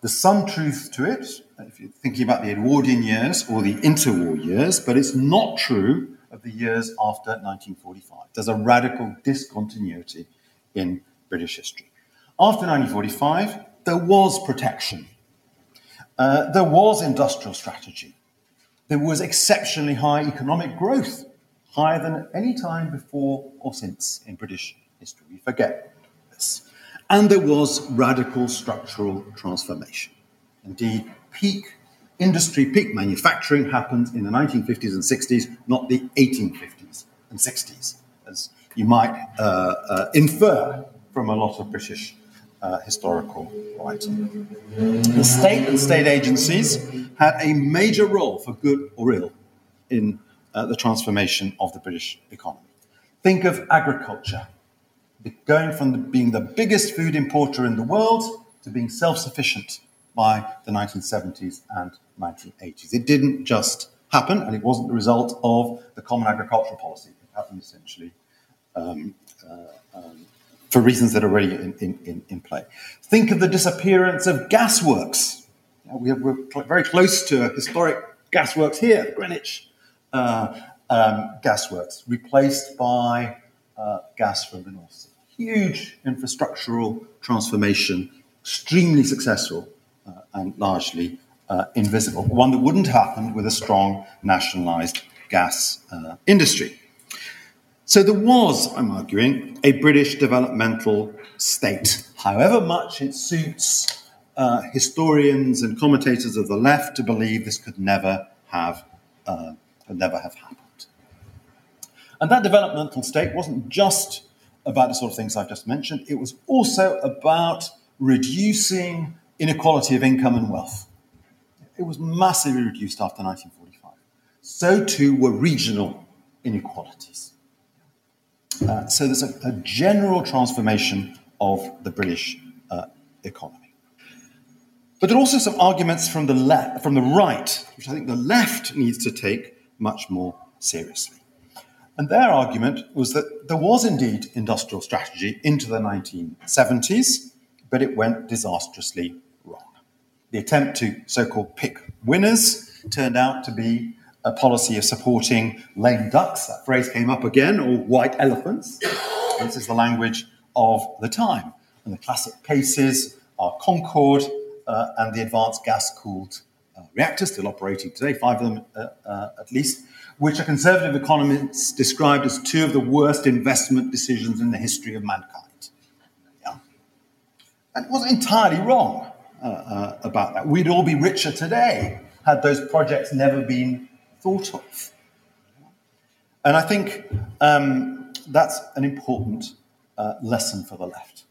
There's some truth to it if you're thinking about the Edwardian years or the interwar years, but it's not true of the years after 1945. There's a radical discontinuity in British history. After 1945, there was protection. Uh, there was industrial strategy. There was exceptionally high economic growth higher than at any time before or since in British history. We forget this. And there was radical structural transformation. Indeed, peak industry, peak manufacturing happened in the 1950s and 60s, not the 1850s and 60s, as you might uh, uh, infer from a lot of British uh, historical writing. The state and state agencies had a major role, for good or ill, in uh, the transformation of the British economy. Think of agriculture, going from the, being the biggest food importer in the world to being self sufficient by the 1970s and 1980s. It didn't just happen, and it wasn't the result of the Common Agricultural Policy. It happened essentially um, uh, um, for reasons that are already in, in, in, play. Think of the disappearance of gasworks. we are, we're very close to historic gasworks here, Greenwich, uh, um, gasworks, replaced by uh, gas from the North Sea. Huge infrastructural transformation, extremely successful and largely uh, invisible. One that wouldn't happen with a strong nationalized gas uh, industry. So there was, I'm arguing, a British developmental state. However much it suits uh, historians and commentators of the left to believe this could never have, uh, could never have happened. And that developmental state wasn't just about the sort of things I've just mentioned, it was also about reducing inequality of income and wealth. It was massively reduced after 1945. So too were regional inequalities. Uh, so there's a, a, general transformation of the British uh, economy. But there are also some arguments from the, le- from the right, which I think the left needs to take much more seriously. And their argument was that there was indeed industrial strategy into the 1970s, but it went disastrously. The attempt to so called pick winners turned out to be a policy of supporting lame ducks, that phrase came up again, or white elephants. This is the language of the time. And the classic cases are Concorde uh, and the advanced gas cooled uh, reactors, still operating today, five of them uh, uh at least, which are conservative economists described as two of the worst investment decisions in the history of mankind. And it wasn't entirely wrong uh, uh, about that. We'd all be richer today had those projects never been thought of. And I think um, that's an important uh, lesson for the left.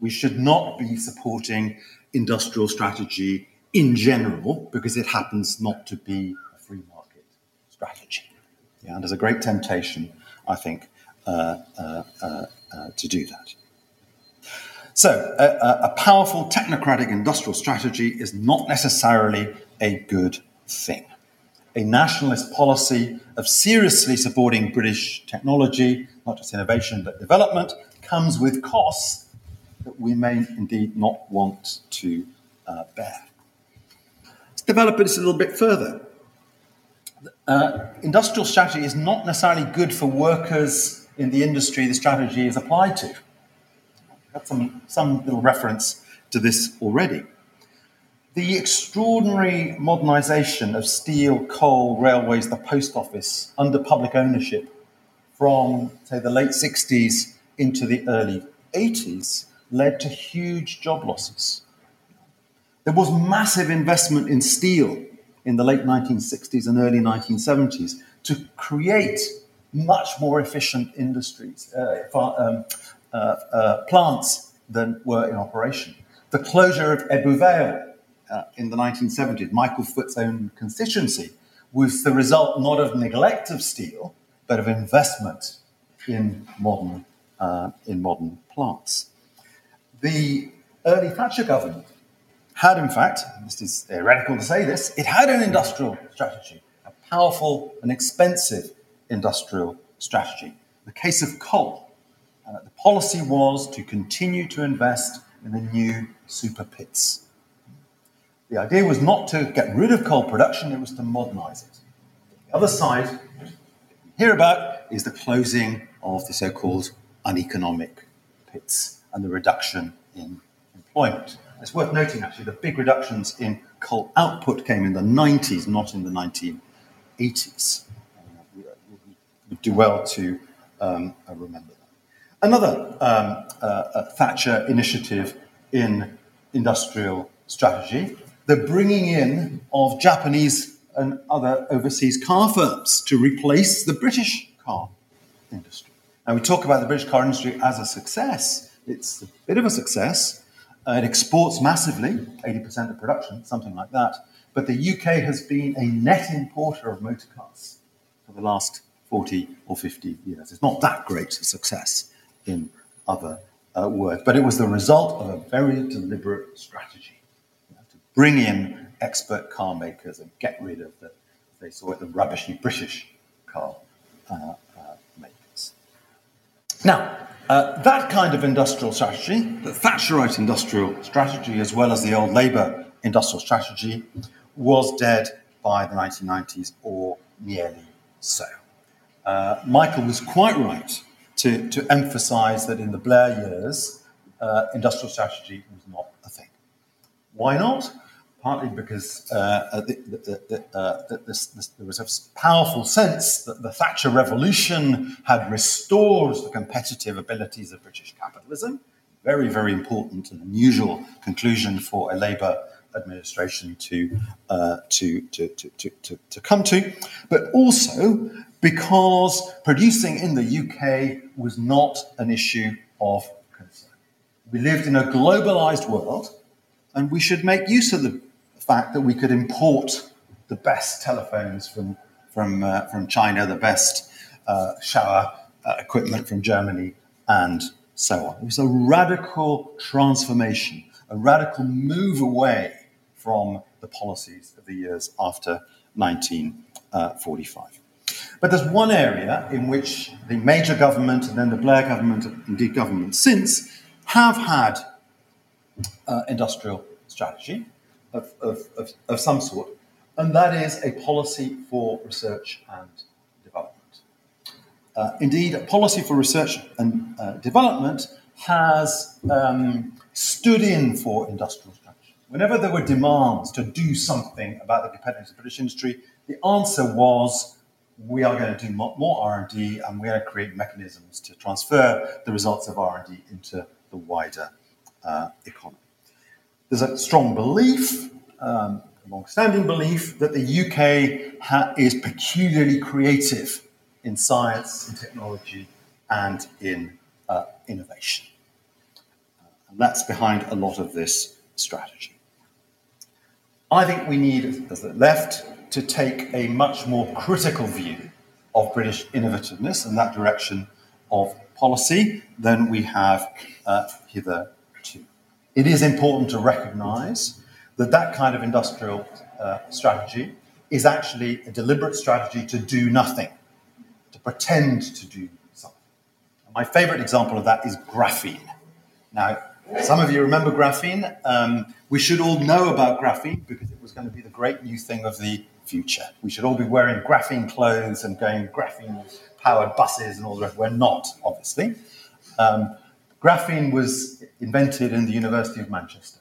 We should not be supporting industrial strategy in general because it happens not to be a free market strategy. Yeah, and there's a great temptation, I think, uh, uh, uh, uh to do that. So, a, a powerful technocratic industrial strategy is not necessarily a good thing. A nationalist policy of seriously supporting British technology, not just innovation but development, comes with costs that we may indeed not want to uh, bear. Let's develop this a little bit further uh, industrial strategy is not necessarily good for workers in the industry the strategy is applied to. Got some, some little reference to this already. The extraordinary modernisation of steel, coal, railways, the post office under public ownership from, say, the late 60s into the early 80s led to huge job losses. There was massive investment in steel in the late 1960s and early 1970s to create much more efficient industries, uh, um, uh, uh, plants than were in operation. The closure of Ebbw Vale uh, in the 1970s, Michael Foot's own constituency, was the result not of neglect of steel, but of investment in modern, uh, in modern plants. The early Thatcher government had, in fact, this is radical to say this, it had an industrial strategy, a powerful and expensive industrial strategy. The case of coal, the policy was to continue to invest in the new super pits. The idea was not to get rid of coal production, it was to modernize it. The other side, hear about, is the closing of the so called uneconomic pits and the reduction in employment. It's worth noting, actually, the big reductions in coal output came in the 90s, not in the 1980s. Uh, we, do well to um, remember. Another um, uh, Thatcher initiative in industrial strategy, the bringing in of Japanese and other overseas car firms to replace the British car industry. Now, we talk about the British car industry as a success. It's a bit of a success, uh, it exports massively, 80% of production, something like that. But the UK has been a net importer of motor cars for the last 40 or 50 years. It's not that great a success in other uh, words, but it was the result of a very deliberate strategy you know, to bring in expert car makers and get rid of the, they saw it, the rubbishy British car uh, uh makers. Now, uh, that kind of industrial strategy, the Thatcherite industrial strategy, as well as the old Labour industrial strategy, was dead by the 1990s or nearly so. Uh, Michael was quite right to, to emphasize that in the Blair years, uh, industrial strategy was not a thing. Why not? partly because uh, the, the, the, uh, this, this, there was a powerful sense that the Thatcher Revolution had restored the competitive abilities of British capitalism. Very, very important and unusual conclusion for a Labour administration to, uh, to, to, to, to, to come to, but also because producing in the UK was not an issue of concern. We lived in a globalized world, and we should make use of the fact that we could import the best telephones from, from, uh, from China, the best uh, shower uh, equipment from Germany, and so on. It was a radical transformation, a radical move away from the policies of the years after 1945. But there's one area in which the Major government and then the Blair government, indeed government since, have had uh, industrial strategy of, of, of, of some sort, and that is a policy for research and development. Uh, indeed, a policy for research and uh, development has um, stood in for industrial strategy. Whenever there were demands to do something about the competitiveness of British industry, the answer was we are going to do more R&D and we're going to create mechanisms to transfer the results of R&D into the wider uh, economy. There's a strong belief, um, a long-standing belief, that the UK ha- is peculiarly creative in science, in technology, and in uh, innovation. And that's behind a lot of this strategy. I think we need, as the left, to take a much more critical view of British innovativeness and that direction of policy than we have uh, hitherto. It is important to recognise that that kind of industrial uh, strategy is actually a deliberate strategy to do nothing, to pretend to do something. My favourite example of that is graphene. Now, some of you remember graphene. Um, we should all know about graphene because it was going to be the great new thing of the future. We should all be wearing graphene clothes and going graphene powered buses and all the rest. We're not, obviously. Um, graphene was invented in the University of Manchester.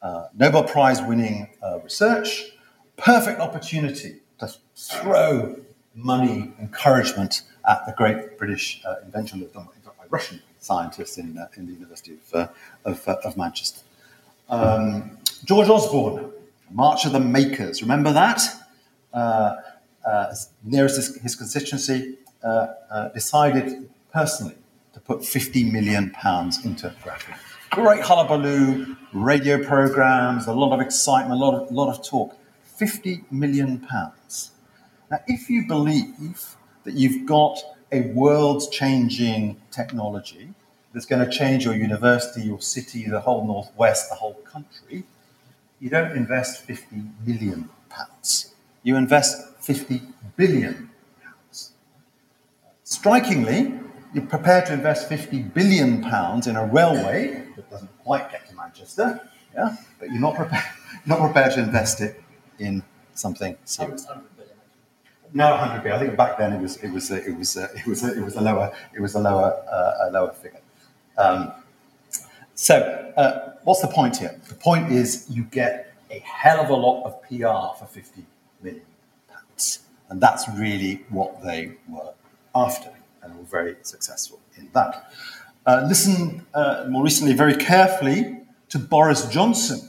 Uh, Nobel Prize winning uh, research, perfect opportunity to throw money, encouragement at the great British uh, invention done by Russian scientists in, uh, in the University of, uh, of, uh, of Manchester. Um, George Osborne March of the Makers. Remember that? Uh, uh, nearest his, his constituency, uh, uh decided personally to put 50 million pounds into graphene. Great hullabaloo, radio programs, a lot of excitement, a lot of, lot of talk. 50 million pounds. Now, if you believe that you've got a world changing technology that's going to change your university, your city, the whole Northwest, the whole country, you don't invest 50 million pounds. You invest 50 billion pounds. Strikingly, you're prepared to invest 50 billion pounds in a railway that doesn't quite get to Manchester, yeah, but you're not prepared, not prepared to invest it in something serious. No, 100 billion. I think back then it was it was it was it was it was a lower it was a lower uh, a lower figure. Um, so, uh, what's the point here? The point is you get a hell of a lot of PR for 50 million pounds. And that's really what they were after, and were very successful in that. Uh, listen uh, more recently very carefully to Boris Johnson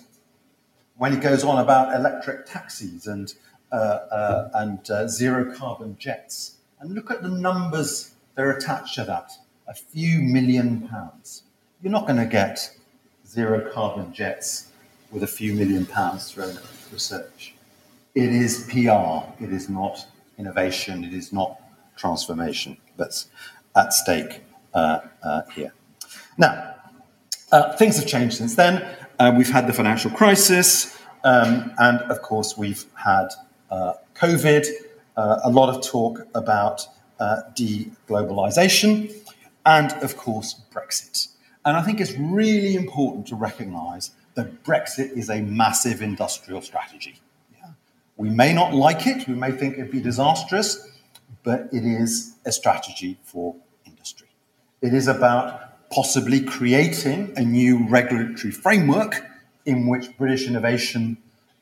when he goes on about electric taxis and, uh, uh and uh, zero carbon jets. And look at the numbers that are attached to that a few million pounds. You're not going to get zero carbon jets with a few million pounds thrown at research. It is PR, it is not innovation, it is not transformation that's at stake uh, uh, here. Now, uh, things have changed since then. Uh, we've had the financial crisis, um, and of course, we've had uh, COVID, uh, a lot of talk about deglobalization, and of course, Brexit. And I think it's really important to recognize that Brexit is a massive industrial strategy. Yeah. We may not like it, we may think it'd be disastrous, but it is a strategy for industry. It is about possibly creating a new regulatory framework in which British innovation,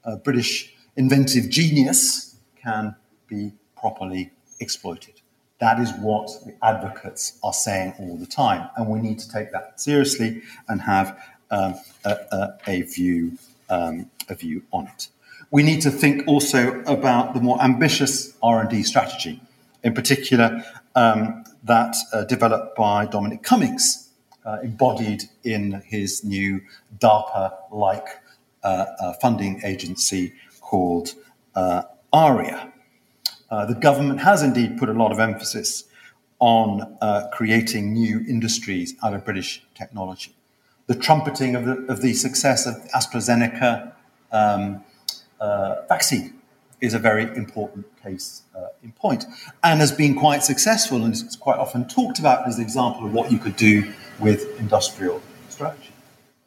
uh, British inventive genius can be properly exploited. That is what the advocates are saying all the time, and we need to take that seriously and have um, a, a, a, view um, a view on it. We need to think also about the more ambitious R&D strategy, in particular um, that uh, developed by Dominic Cummings, uh, embodied in his new DARPA-like uh, uh funding agency called uh, ARIA. Uh, the government has indeed put a lot of emphasis on creating new industries out of British technology. The trumpeting of the, of the success of AstraZeneca um, vaccine is a very important case uh, in point and has been quite successful and is quite often talked about as an example of what you could do with industrial strategy.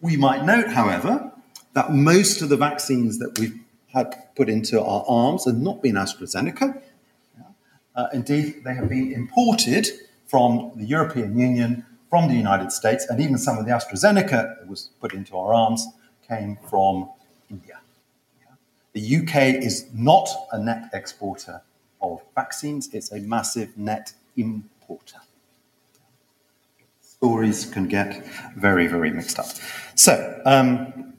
We might note, however, that most of the vaccines that we've had put into our arms have not been AstraZeneca. Uh, indeed, they have been imported from the European Union, from the United States, and even some of the AstraZeneca that was put into our arms came from India. The UK is not a net exporter of vaccines, it's a massive net importer. Stories can get very, very mixed up. So, um,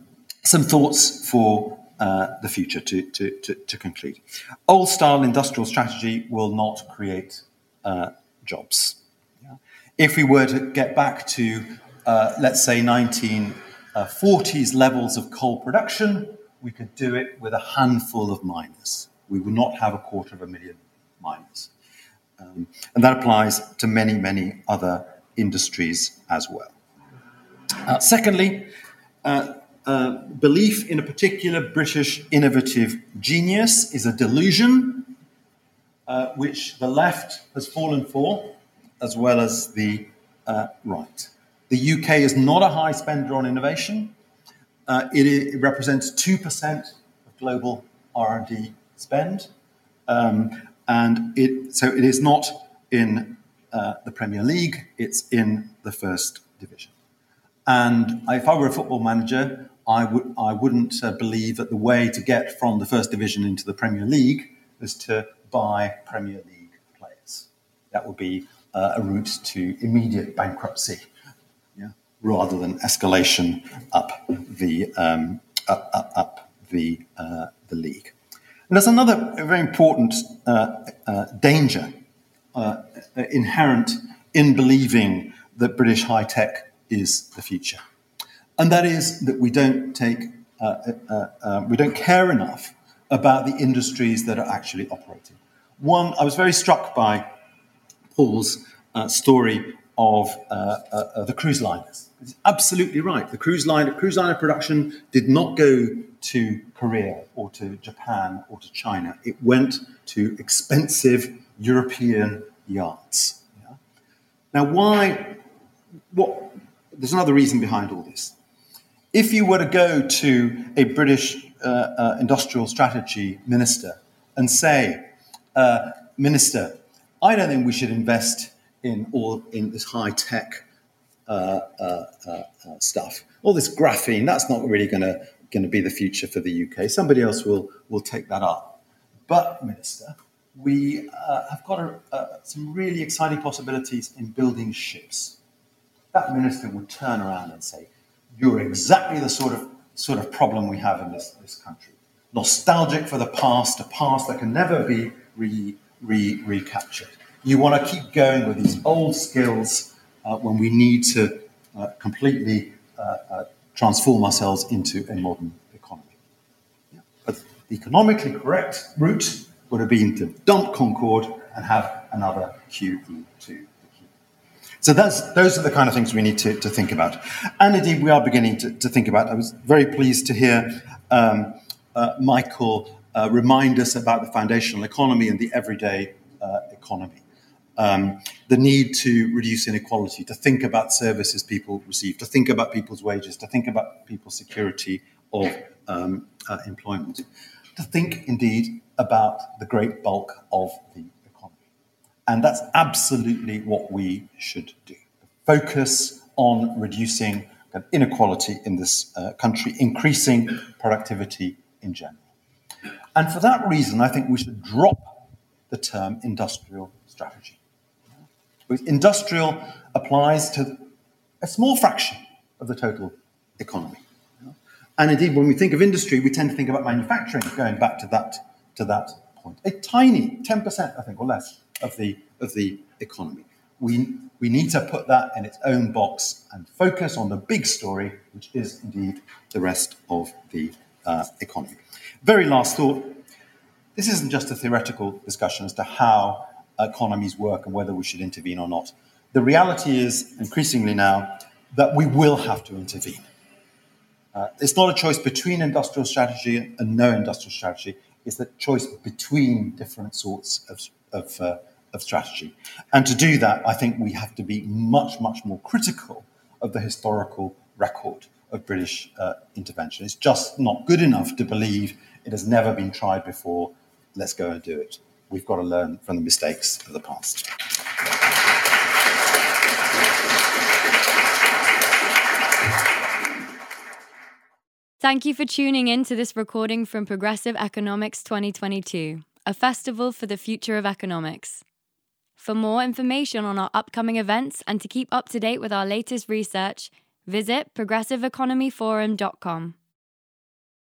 some thoughts for uh, the future to, to, to, to, conclude. Old style industrial strategy will not create uh, jobs. Yeah? If we were to get back to, uh, let's say, 1940s levels of coal production, we could do it with a handful of miners. We would not have a quarter of a million miners. Um, and that applies to many, many other industries as well. Uh, secondly, uh, uh, belief in a particular British innovative genius is a delusion uh, which the left has fallen for, as well as the uh, right. The UK is not a high spender on innovation. Uh, it, it, represents 2% of global R&D spend. Um, and it, so it is not in uh, the Premier League, it's in the first division. And if I were a football manager, I, would, I wouldn't uh, believe that the way to get from the first division into the Premier League is to buy Premier League players. That would be uh, a route to immediate bankruptcy rather than escalation up the um, up, up, up, the uh, the league. And there's another very important uh, uh, danger uh, inherent in believing that British high tech is the future, and that is that we don't take uh uh, uh, uh, we don't care enough about the industries that are actually operating. One, I was very struck by Paul's uh, story of the cruise liners it's absolutely right. The cruise line, cruise liner production did not go to Korea or to Japan or to China. It went to expensive European yards. Yeah? Now, why? What? There's another reason behind all this. If you were to go to a British uh, uh, industrial strategy minister and say, uh, "Minister, I don't think we should invest in all in this high tech." Uh, uh, uh, stuff. All this graphene, that's not really going to going to be the future for the UK. Somebody else will will take that up. But, Minister, we uh, have got a, some really exciting possibilities in building ships. That minister would turn around and say, "You're exactly the sort of sort of problem we have in this, this country. Nostalgic for the past, a past that can never be re, re, recaptured. You want to keep going with these old skills." uh, when we need to uh, completely uh, uh, transform ourselves into a modern economy. Yeah. But the economically correct route would have been to dump Concorde and have another QE2. So that's, those are the kind of things we need to, to think about. And indeed, we are beginning to, to think about. I was very pleased to hear um, uh, Michael uh, remind us about the foundational economy and the everyday uh, economy um, the need to reduce inequality, to think about services people receive, to think about people's wages, to think about people's security of um, uh, employment, to think indeed about the great bulk of the. And that's absolutely what we should do. Focus on reducing inequality in this uh, country, increasing productivity in general. And for that reason, I think we should drop the term industrial strategy. Because industrial applies to a small fraction of the total economy. And indeed, when we think of industry, we tend to think about manufacturing, going back to that, to that point. A tiny 10%, I think, or less of the, of the economy. We, we need to put that in its own box and focus on the big story, which is indeed the rest of the uh, economy. Very last thought this isn't just a theoretical discussion as to how economies work and whether we should intervene or not. The reality is, increasingly now, that we will have to intervene. Uh, it's not a choice between industrial strategy and no industrial strategy. It's the choice between different sorts of, of, uh, of strategy. And to do that, I think we have to be much, much more critical of the historical record of British uh, intervention. It's just not good enough to believe it has never been tried before. Let's go and do it. We've got to learn from the mistakes of the past. Thank you for tuning in to this recording from Progressive Economics 2022, a festival for the future of economics. For more information on our upcoming events and to keep up to date with our latest research, visit progressiveeconomyforum.com.